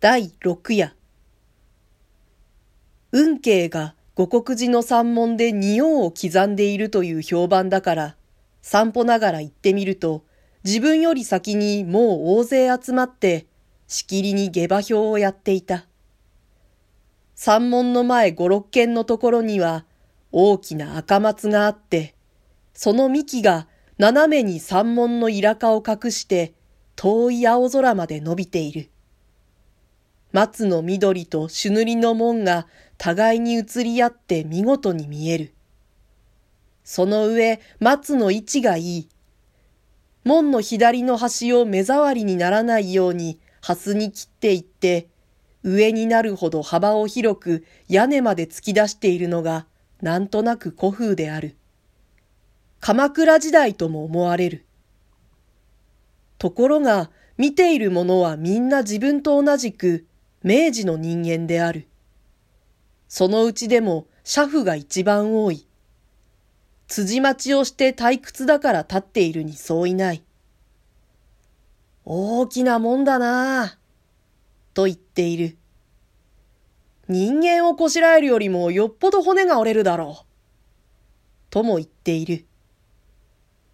第六夜。運慶が五国寺の山門で仁王を刻んでいるという評判だから、散歩ながら行ってみると、自分より先にもう大勢集まって、しきりに下馬評をやっていた。山門の前五六軒のところには、大きな赤松があって、その幹が斜めに山門のイラカを隠して、遠い青空まで伸びている。松の緑と朱塗りの門が互いに移り合って見事に見える。その上、松の位置がいい。門の左の端を目障りにならないように、ハスに切っていって、上になるほど幅を広く屋根まで突き出しているのが、なんとなく古風である。鎌倉時代とも思われる。ところが、見ている者はみんな自分と同じく、明治の人間である。そのうちでも、車夫が一番多い。辻待ちをして退屈だから立っているにそういない。大きなもんだなぁ、と言っている。人間をこしらえるよりもよっぽど骨が折れるだろう。とも言っている。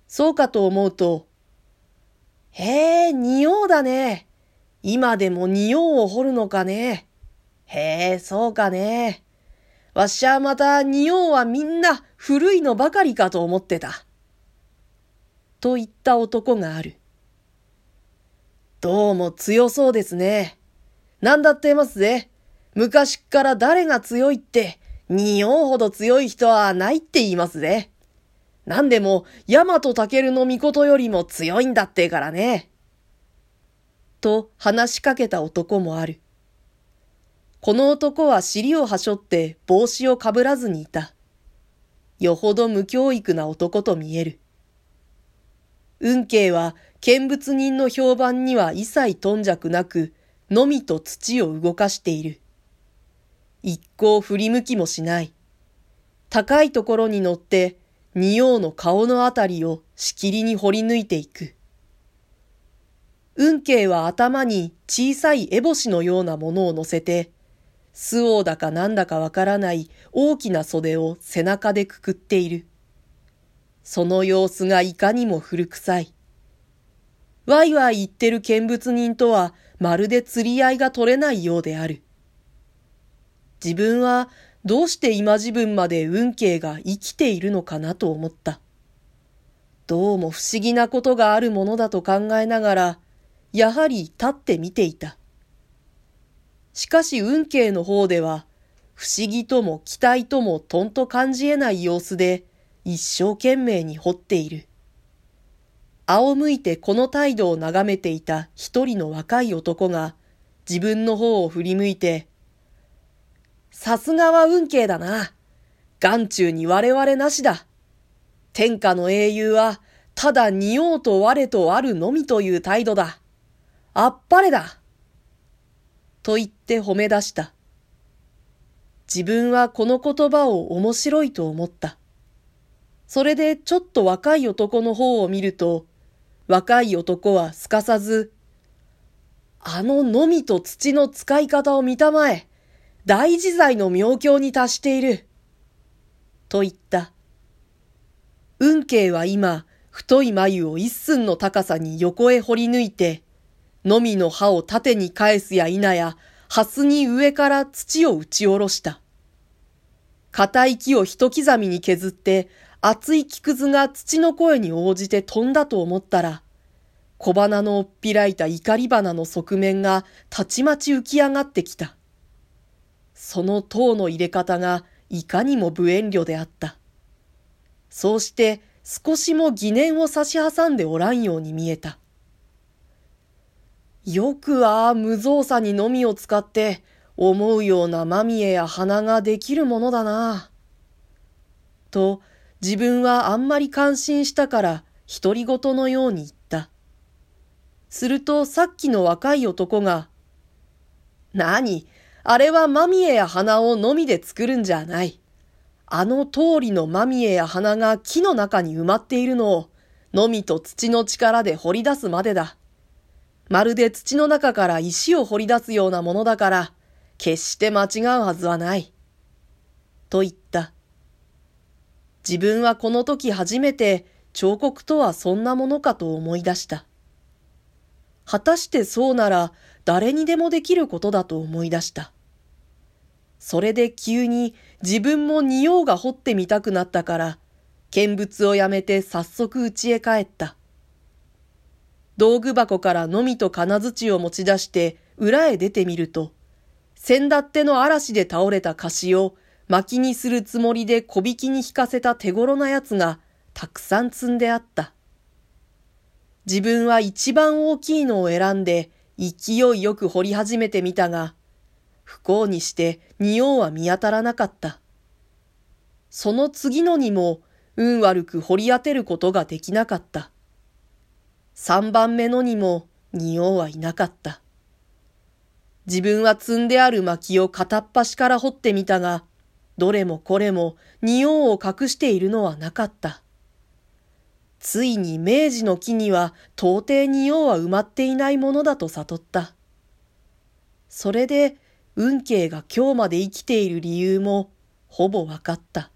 そうかと思うと、へえ、仁王だね。今でも仁王を掘るのかね？へえ、そうかね。わしはまた仁王はみんな古いのばかりかと思ってた。と言った男がある。どうも強そうですね。なんだってますぜ。昔っから誰が強いって、仁王ほど強い人はないって言いますぜ。何でも、大和武の御事よりも強いんだってからね。と話しかけた男もある。この男は尻をはしょって帽子をかぶらずにいた。よほど無教育な男と見える。運慶は見物人の評判には一切頓着なく、のみと土を動かしている。一向振り向きもしない。高いところに乗って仁王の顔のあたりをしきりに掘り抜いていく。運慶は頭に小さい烏帽子のようなものを乗せて、巣王だかなんだかわからない大きな袖を背中でくくっている。その様子がいかにも古臭い。わいわい言ってる見物人とはまるで釣り合いが取れないようである。自分はどうして今自分まで運慶が生きているのかなと思った。どうも不思議なことがあるものだと考えながら、やはり立って見ていた。しかし運慶の方では、不思議とも期待ともとんと感じ得ない様子で、一生懸命に掘っている。仰向いてこの態度を眺めていた一人の若い男が、自分の方を振り向いて、さすがは運慶だな。眼中に我々なしだ。天下の英雄は、ただ仁王と我とあるのみという態度だ。あっぱれだ。と言って褒め出した。自分はこの言葉を面白いと思った。それでちょっと若い男の方を見ると、若い男はすかさず、あののみと土の使い方を見たまえ。大自在の妙境に達している。と言った。運慶は今、太い眉を一寸の高さに横へ掘り抜いて、のみの刃を縦に返すや否や、ハスに上から土を打ち下ろした。硬い木を一刻みに削って、厚い木くずが土の声に応じて飛んだと思ったら、小花のおっぴらいた怒り花の側面がたちまち浮き上がってきた。その塔の入れ方がいかにも無遠慮であった。そうして少しも疑念を差し挟んでおらんように見えた。よくああ無造作にのみを使って思うようなまみえや花ができるものだな。と自分はあんまり感心したから独り言のように言った。するとさっきの若い男が、何？あれはまみえや花をのみで作るんじゃない。あの通りのまみえや花が木の中に埋まっているのを、のみと土の力で掘り出すまでだ。まるで土の中から石を掘り出すようなものだから、決して間違うはずはない。と言った。自分はこの時初めて彫刻とはそんなものかと思い出した。果たしてそうなら誰にでもできることだと思い出した。それで急に自分も仁王が掘ってみたくなったから、見物をやめて早速家へ帰った。道具箱からのみと金槌を持ち出して裏へ出てみると、先だっての嵐で倒れた菓子を薪にするつもりで小引きに引かせた手頃なやつがたくさん積んであった。自分は一番大きいのを選んで勢いよく掘り始めてみたが、不幸にして仁王は見当たらなかった。その次のにも運悪く掘り当てることができなかった。三番目のにも仁王はいなかった。自分は積んである薪を片っ端から掘ってみたが、どれもこれも仁王を隠しているのはなかった。ついに明治の木には到底仁王は埋まっていないものだと悟った。それで運慶が今日まで生きている理由もほぼわかった。